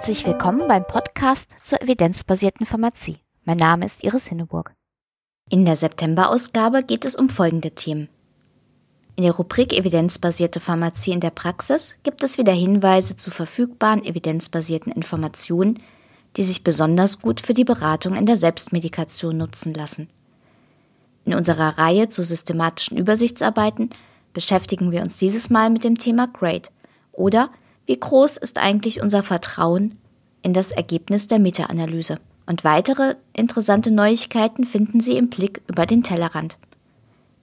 Herzlich willkommen beim Podcast zur evidenzbasierten Pharmazie. Mein Name ist Iris Hinneburg. In der September-Ausgabe geht es um folgende Themen. In der Rubrik Evidenzbasierte Pharmazie in der Praxis gibt es wieder Hinweise zu verfügbaren evidenzbasierten Informationen, die sich besonders gut für die Beratung in der Selbstmedikation nutzen lassen. In unserer Reihe zu systematischen Übersichtsarbeiten beschäftigen wir uns dieses Mal mit dem Thema Grade oder wie groß ist eigentlich unser Vertrauen in das Ergebnis der Meta-Analyse. Und weitere interessante Neuigkeiten finden Sie im Blick über den Tellerrand.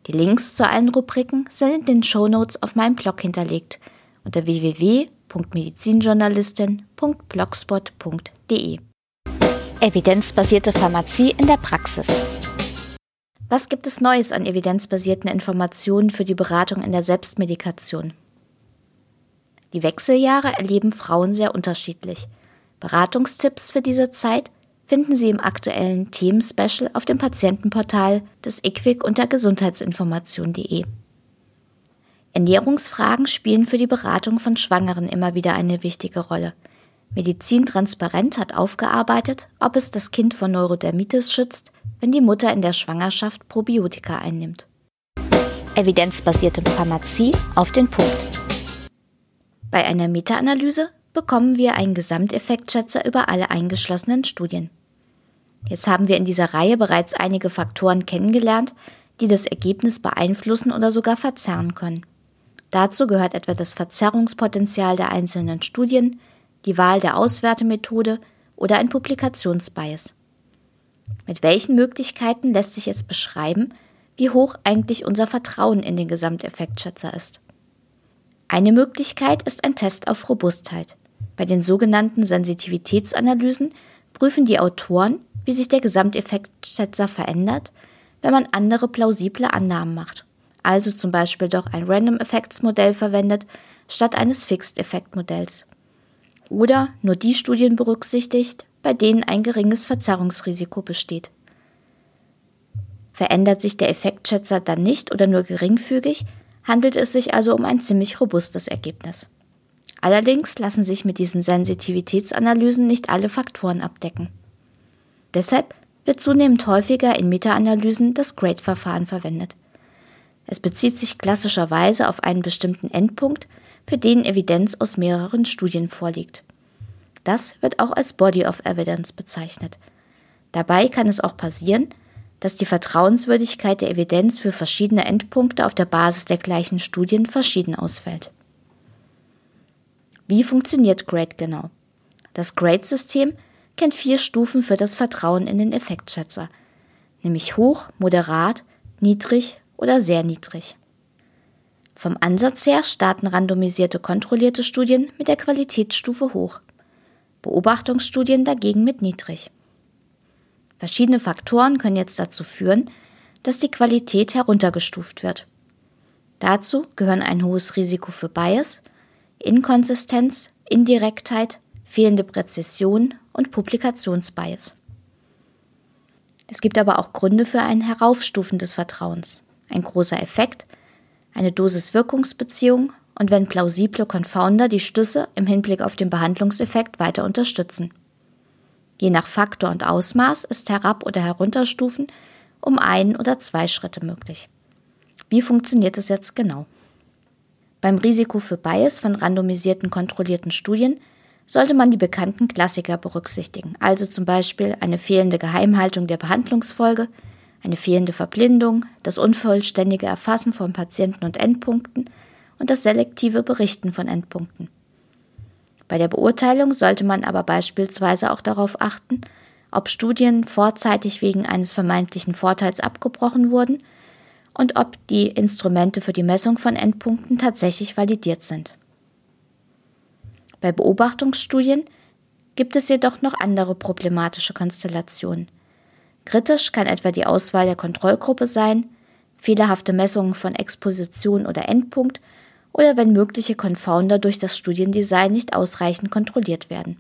Die Links zu allen Rubriken sind in den Shownotes auf meinem Blog hinterlegt unter www.medizinjournalistin.blogspot.de. Evidenzbasierte Pharmazie in der Praxis. Was gibt es Neues an evidenzbasierten Informationen für die Beratung in der Selbstmedikation? Die Wechseljahre erleben Frauen sehr unterschiedlich. Beratungstipps für diese Zeit finden Sie im aktuellen Themenspecial auf dem Patientenportal des IQWIC unter gesundheitsinformation.de. Ernährungsfragen spielen für die Beratung von Schwangeren immer wieder eine wichtige Rolle. Medizin Transparent hat aufgearbeitet, ob es das Kind vor Neurodermitis schützt, wenn die Mutter in der Schwangerschaft Probiotika einnimmt. Evidenzbasierte Pharmazie auf den Punkt. Bei einer Meta-Analyse bekommen wir einen Gesamteffektschätzer über alle eingeschlossenen Studien. Jetzt haben wir in dieser Reihe bereits einige Faktoren kennengelernt, die das Ergebnis beeinflussen oder sogar verzerren können. Dazu gehört etwa das Verzerrungspotenzial der einzelnen Studien, die Wahl der Auswertemethode oder ein Publikationsbias. Mit welchen Möglichkeiten lässt sich jetzt beschreiben, wie hoch eigentlich unser Vertrauen in den Gesamteffektschätzer ist? Eine Möglichkeit ist ein Test auf Robustheit. Bei den sogenannten Sensitivitätsanalysen prüfen die Autoren, wie sich der Gesamteffektschätzer verändert, wenn man andere plausible Annahmen macht. Also zum Beispiel doch ein Random Effects Modell verwendet, statt eines Fixed Effekt Modells. Oder nur die Studien berücksichtigt, bei denen ein geringes Verzerrungsrisiko besteht. Verändert sich der Effektschätzer dann nicht oder nur geringfügig, handelt es sich also um ein ziemlich robustes Ergebnis. Allerdings lassen sich mit diesen Sensitivitätsanalysen nicht alle Faktoren abdecken. Deshalb wird zunehmend häufiger in Meta-Analysen das GRADE-Verfahren verwendet. Es bezieht sich klassischerweise auf einen bestimmten Endpunkt, für den Evidenz aus mehreren Studien vorliegt. Das wird auch als Body of Evidence bezeichnet. Dabei kann es auch passieren, dass die Vertrauenswürdigkeit der Evidenz für verschiedene Endpunkte auf der Basis der gleichen Studien verschieden ausfällt. Wie funktioniert GRADE genau? Das GRADE-System kennt vier Stufen für das Vertrauen in den Effektschätzer, nämlich hoch, moderat, niedrig oder sehr niedrig. Vom Ansatz her starten randomisierte kontrollierte Studien mit der Qualitätsstufe hoch, Beobachtungsstudien dagegen mit niedrig. Verschiedene Faktoren können jetzt dazu führen, dass die Qualität heruntergestuft wird. Dazu gehören ein hohes Risiko für Bias, Inkonsistenz, Indirektheit, fehlende Präzision und Publikationsbias. Es gibt aber auch Gründe für ein Heraufstufen des Vertrauens. Ein großer Effekt, eine Dosis-Wirkungsbeziehung und wenn plausible Confounder die Schlüsse im Hinblick auf den Behandlungseffekt weiter unterstützen. Je nach Faktor und Ausmaß ist Herab- oder Herunterstufen um ein oder zwei Schritte möglich. Wie funktioniert es jetzt genau? Beim Risiko für Bias von randomisierten kontrollierten Studien sollte man die bekannten Klassiker berücksichtigen, also zum Beispiel eine fehlende Geheimhaltung der Behandlungsfolge, eine fehlende Verblindung, das unvollständige Erfassen von Patienten und Endpunkten und das selektive Berichten von Endpunkten. Bei der Beurteilung sollte man aber beispielsweise auch darauf achten, ob Studien vorzeitig wegen eines vermeintlichen Vorteils abgebrochen wurden und ob die Instrumente für die Messung von Endpunkten tatsächlich validiert sind. Bei Beobachtungsstudien gibt es jedoch noch andere problematische Konstellationen. Kritisch kann etwa die Auswahl der Kontrollgruppe sein, fehlerhafte Messungen von Exposition oder Endpunkt oder wenn mögliche Confounder durch das Studiendesign nicht ausreichend kontrolliert werden.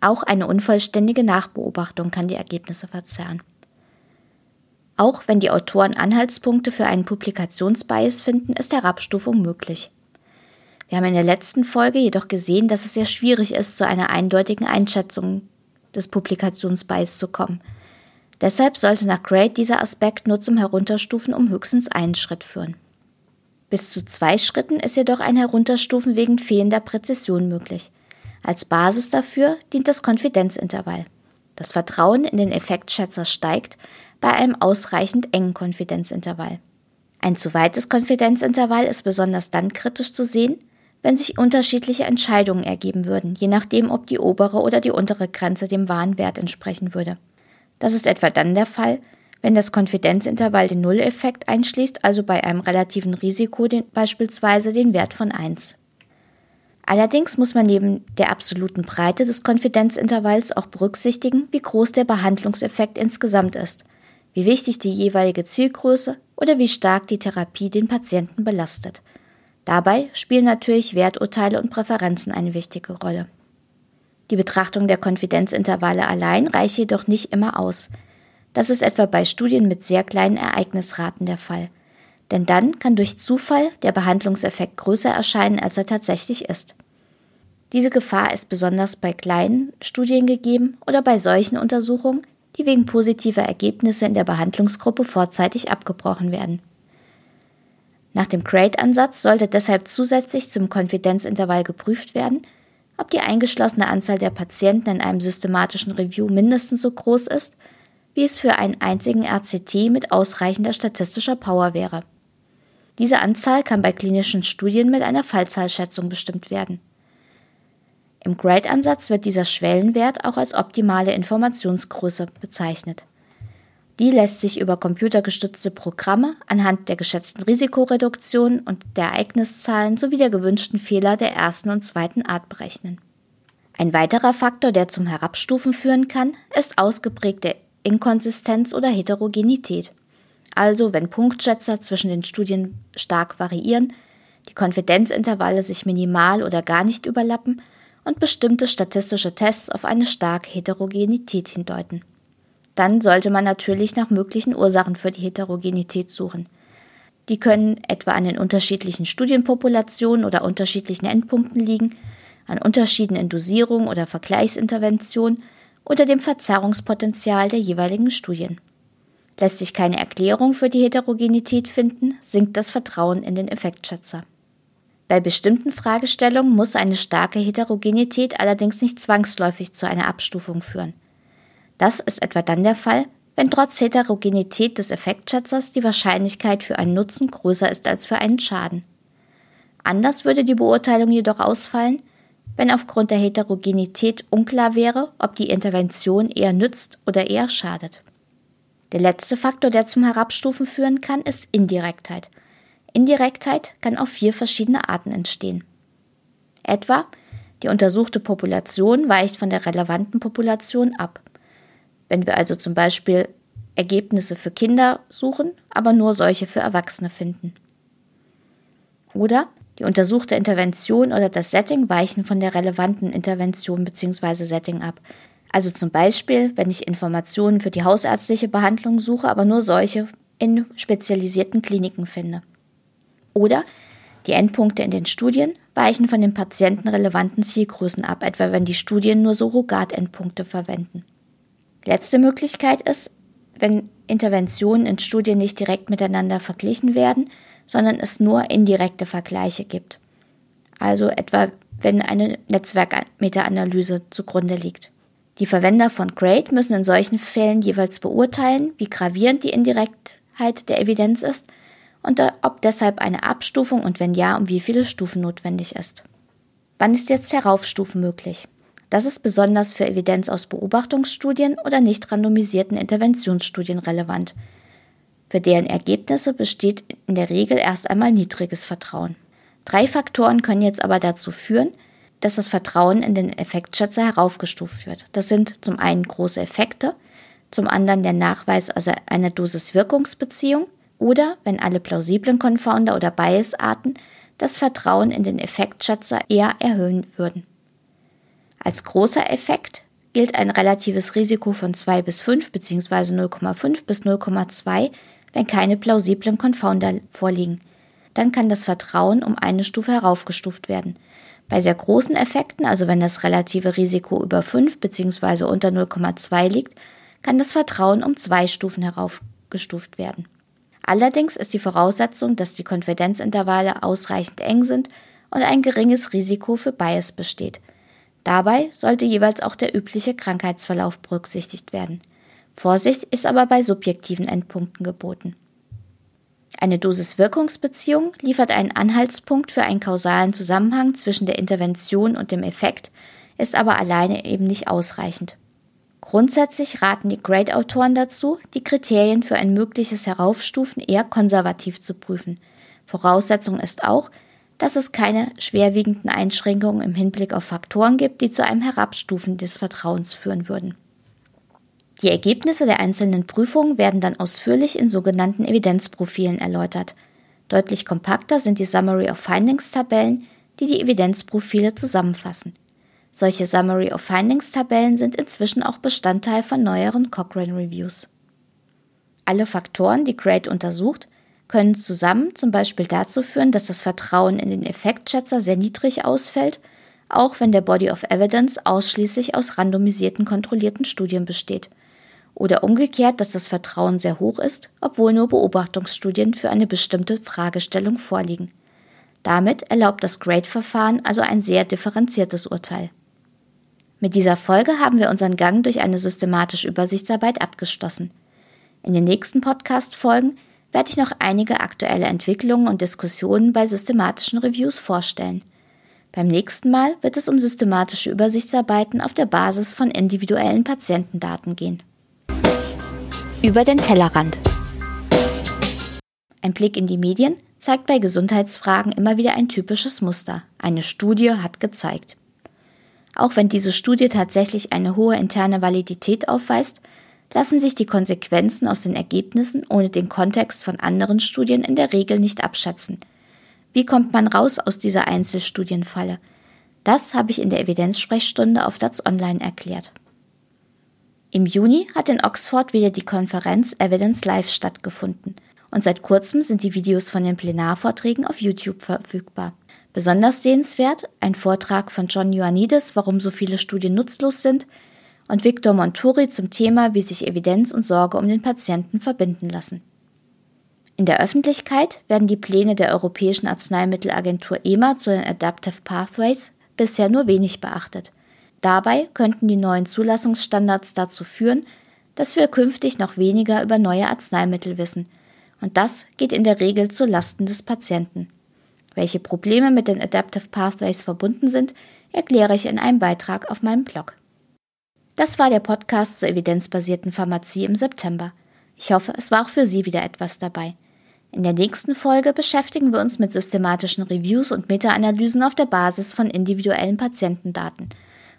Auch eine unvollständige Nachbeobachtung kann die Ergebnisse verzerren. Auch wenn die Autoren Anhaltspunkte für einen Publikationsbias finden, ist Herabstufung möglich. Wir haben in der letzten Folge jedoch gesehen, dass es sehr schwierig ist, zu einer eindeutigen Einschätzung des Publikationsbias zu kommen. Deshalb sollte nach Grade dieser Aspekt nur zum Herunterstufen um höchstens einen Schritt führen. Bis zu zwei Schritten ist jedoch ein Herunterstufen wegen fehlender Präzision möglich. Als Basis dafür dient das Konfidenzintervall. Das Vertrauen in den Effektschätzer steigt bei einem ausreichend engen Konfidenzintervall. Ein zu weites Konfidenzintervall ist besonders dann kritisch zu sehen, wenn sich unterschiedliche Entscheidungen ergeben würden, je nachdem, ob die obere oder die untere Grenze dem wahren Wert entsprechen würde. Das ist etwa dann der Fall, wenn das Konfidenzintervall den Nulleffekt einschließt, also bei einem relativen Risiko den, beispielsweise den Wert von 1. Allerdings muss man neben der absoluten Breite des Konfidenzintervalls auch berücksichtigen, wie groß der Behandlungseffekt insgesamt ist, wie wichtig die jeweilige Zielgröße oder wie stark die Therapie den Patienten belastet. Dabei spielen natürlich Werturteile und Präferenzen eine wichtige Rolle. Die Betrachtung der Konfidenzintervalle allein reicht jedoch nicht immer aus. Das ist etwa bei Studien mit sehr kleinen Ereignisraten der Fall. Denn dann kann durch Zufall der Behandlungseffekt größer erscheinen, als er tatsächlich ist. Diese Gefahr ist besonders bei kleinen Studien gegeben oder bei solchen Untersuchungen, die wegen positiver Ergebnisse in der Behandlungsgruppe vorzeitig abgebrochen werden. Nach dem CRADE-Ansatz sollte deshalb zusätzlich zum Konfidenzintervall geprüft werden, ob die eingeschlossene Anzahl der Patienten in einem systematischen Review mindestens so groß ist wie es für einen einzigen RCT mit ausreichender statistischer Power wäre. Diese Anzahl kann bei klinischen Studien mit einer Fallzahlschätzung bestimmt werden. Im GRADE-Ansatz wird dieser Schwellenwert auch als optimale Informationsgröße bezeichnet. Die lässt sich über computergestützte Programme anhand der geschätzten Risikoreduktion und der Ereigniszahlen sowie der gewünschten Fehler der ersten und zweiten Art berechnen. Ein weiterer Faktor, der zum Herabstufen führen kann, ist ausgeprägte Inkonsistenz oder Heterogenität. Also wenn Punktschätzer zwischen den Studien stark variieren, die Konfidenzintervalle sich minimal oder gar nicht überlappen und bestimmte statistische Tests auf eine starke Heterogenität hindeuten. Dann sollte man natürlich nach möglichen Ursachen für die Heterogenität suchen. Die können etwa an den unterschiedlichen Studienpopulationen oder unterschiedlichen Endpunkten liegen, an Unterschieden in Dosierung oder Vergleichsintervention oder dem Verzerrungspotenzial der jeweiligen Studien. Lässt sich keine Erklärung für die Heterogenität finden, sinkt das Vertrauen in den Effektschätzer. Bei bestimmten Fragestellungen muss eine starke Heterogenität allerdings nicht zwangsläufig zu einer Abstufung führen. Das ist etwa dann der Fall, wenn trotz Heterogenität des Effektschätzers die Wahrscheinlichkeit für einen Nutzen größer ist als für einen Schaden. Anders würde die Beurteilung jedoch ausfallen, wenn aufgrund der Heterogenität unklar wäre, ob die Intervention eher nützt oder eher schadet. Der letzte Faktor, der zum Herabstufen führen kann, ist Indirektheit. Indirektheit kann auf vier verschiedene Arten entstehen. Etwa, die untersuchte Population weicht von der relevanten Population ab. Wenn wir also zum Beispiel Ergebnisse für Kinder suchen, aber nur solche für Erwachsene finden. Oder die untersuchte Intervention oder das Setting weichen von der relevanten Intervention bzw. Setting ab. Also zum Beispiel, wenn ich Informationen für die hausärztliche Behandlung suche, aber nur solche in spezialisierten Kliniken finde. Oder die Endpunkte in den Studien weichen von den patientenrelevanten Zielgrößen ab, etwa wenn die Studien nur Surrogatendpunkte verwenden. Letzte Möglichkeit ist, wenn Interventionen in Studien nicht direkt miteinander verglichen werden, sondern es nur indirekte Vergleiche gibt. Also etwa, wenn eine Netzwerkmeta-Analyse zugrunde liegt. Die Verwender von GRADE müssen in solchen Fällen jeweils beurteilen, wie gravierend die Indirektheit der Evidenz ist und ob deshalb eine Abstufung und wenn ja, um wie viele Stufen notwendig ist. Wann ist jetzt Heraufstufen möglich? Das ist besonders für Evidenz aus Beobachtungsstudien oder nicht randomisierten Interventionsstudien relevant, für deren Ergebnisse besteht in der Regel erst einmal niedriges Vertrauen. Drei Faktoren können jetzt aber dazu führen, dass das Vertrauen in den Effektschätzer heraufgestuft wird. Das sind zum einen große Effekte, zum anderen der Nachweis einer Dosis-Wirkungsbeziehung oder, wenn alle plausiblen Confounder oder Bias-Arten das Vertrauen in den Effektschätzer eher erhöhen würden. Als großer Effekt gilt ein relatives Risiko von 2 bis 5 bzw. 0,5 bis 0,2 wenn keine plausiblen Confounder vorliegen. dann kann das Vertrauen um eine Stufe heraufgestuft werden. Bei sehr großen Effekten, also wenn das relative Risiko über 5 bzw. unter 0,2 liegt, kann das Vertrauen um zwei Stufen heraufgestuft werden. Allerdings ist die Voraussetzung, dass die Konfidenzintervalle ausreichend eng sind und ein geringes Risiko für Bias besteht. Dabei sollte jeweils auch der übliche Krankheitsverlauf berücksichtigt werden. Vorsicht ist aber bei subjektiven Endpunkten geboten. Eine Dosis-Wirkungsbeziehung liefert einen Anhaltspunkt für einen kausalen Zusammenhang zwischen der Intervention und dem Effekt, ist aber alleine eben nicht ausreichend. Grundsätzlich raten die Grade-Autoren dazu, die Kriterien für ein mögliches Heraufstufen eher konservativ zu prüfen. Voraussetzung ist auch, dass es keine schwerwiegenden Einschränkungen im Hinblick auf Faktoren gibt, die zu einem Herabstufen des Vertrauens führen würden. Die Ergebnisse der einzelnen Prüfungen werden dann ausführlich in sogenannten Evidenzprofilen erläutert. Deutlich kompakter sind die Summary of Findings Tabellen, die die Evidenzprofile zusammenfassen. Solche Summary of Findings Tabellen sind inzwischen auch Bestandteil von neueren Cochrane Reviews. Alle Faktoren, die Grade untersucht, können zusammen zum Beispiel dazu führen, dass das Vertrauen in den Effektschätzer sehr niedrig ausfällt, auch wenn der Body of Evidence ausschließlich aus randomisierten kontrollierten Studien besteht. Oder umgekehrt, dass das Vertrauen sehr hoch ist, obwohl nur Beobachtungsstudien für eine bestimmte Fragestellung vorliegen. Damit erlaubt das Grade-Verfahren also ein sehr differenziertes Urteil. Mit dieser Folge haben wir unseren Gang durch eine systematische Übersichtsarbeit abgeschlossen. In den nächsten Podcast-Folgen werde ich noch einige aktuelle Entwicklungen und Diskussionen bei systematischen Reviews vorstellen. Beim nächsten Mal wird es um systematische Übersichtsarbeiten auf der Basis von individuellen Patientendaten gehen. Über den Tellerrand. Ein Blick in die Medien zeigt bei Gesundheitsfragen immer wieder ein typisches Muster. Eine Studie hat gezeigt. Auch wenn diese Studie tatsächlich eine hohe interne Validität aufweist, lassen sich die Konsequenzen aus den Ergebnissen ohne den Kontext von anderen Studien in der Regel nicht abschätzen. Wie kommt man raus aus dieser Einzelstudienfalle? Das habe ich in der Evidenzsprechstunde auf DATS Online erklärt. Im Juni hat in Oxford wieder die Konferenz Evidence Live stattgefunden und seit kurzem sind die Videos von den Plenarvorträgen auf YouTube verfügbar. Besonders sehenswert ein Vortrag von John Ioannidis, warum so viele Studien nutzlos sind, und Victor Montori zum Thema, wie sich Evidenz und Sorge um den Patienten verbinden lassen. In der Öffentlichkeit werden die Pläne der Europäischen Arzneimittelagentur EMA zu den Adaptive Pathways bisher nur wenig beachtet. Dabei könnten die neuen Zulassungsstandards dazu führen, dass wir künftig noch weniger über neue Arzneimittel wissen, und das geht in der Regel zu Lasten des Patienten. Welche Probleme mit den Adaptive Pathways verbunden sind, erkläre ich in einem Beitrag auf meinem Blog. Das war der Podcast zur evidenzbasierten Pharmazie im September. Ich hoffe, es war auch für Sie wieder etwas dabei. In der nächsten Folge beschäftigen wir uns mit systematischen Reviews und Meta-Analysen auf der Basis von individuellen Patientendaten.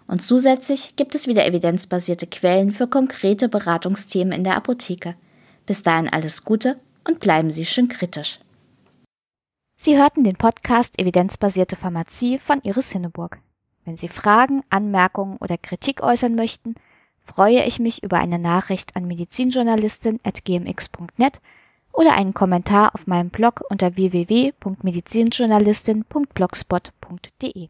Und zusätzlich gibt es wieder evidenzbasierte Quellen für konkrete Beratungsthemen in der Apotheke. Bis dahin alles Gute und bleiben Sie schön kritisch. Sie hörten den Podcast Evidenzbasierte Pharmazie von Iris Hinneburg. Wenn Sie Fragen, Anmerkungen oder Kritik äußern möchten, freue ich mich über eine Nachricht an medizinjournalistin.gmx.net oder einen Kommentar auf meinem Blog unter www.medizinjournalistin.blogspot.de.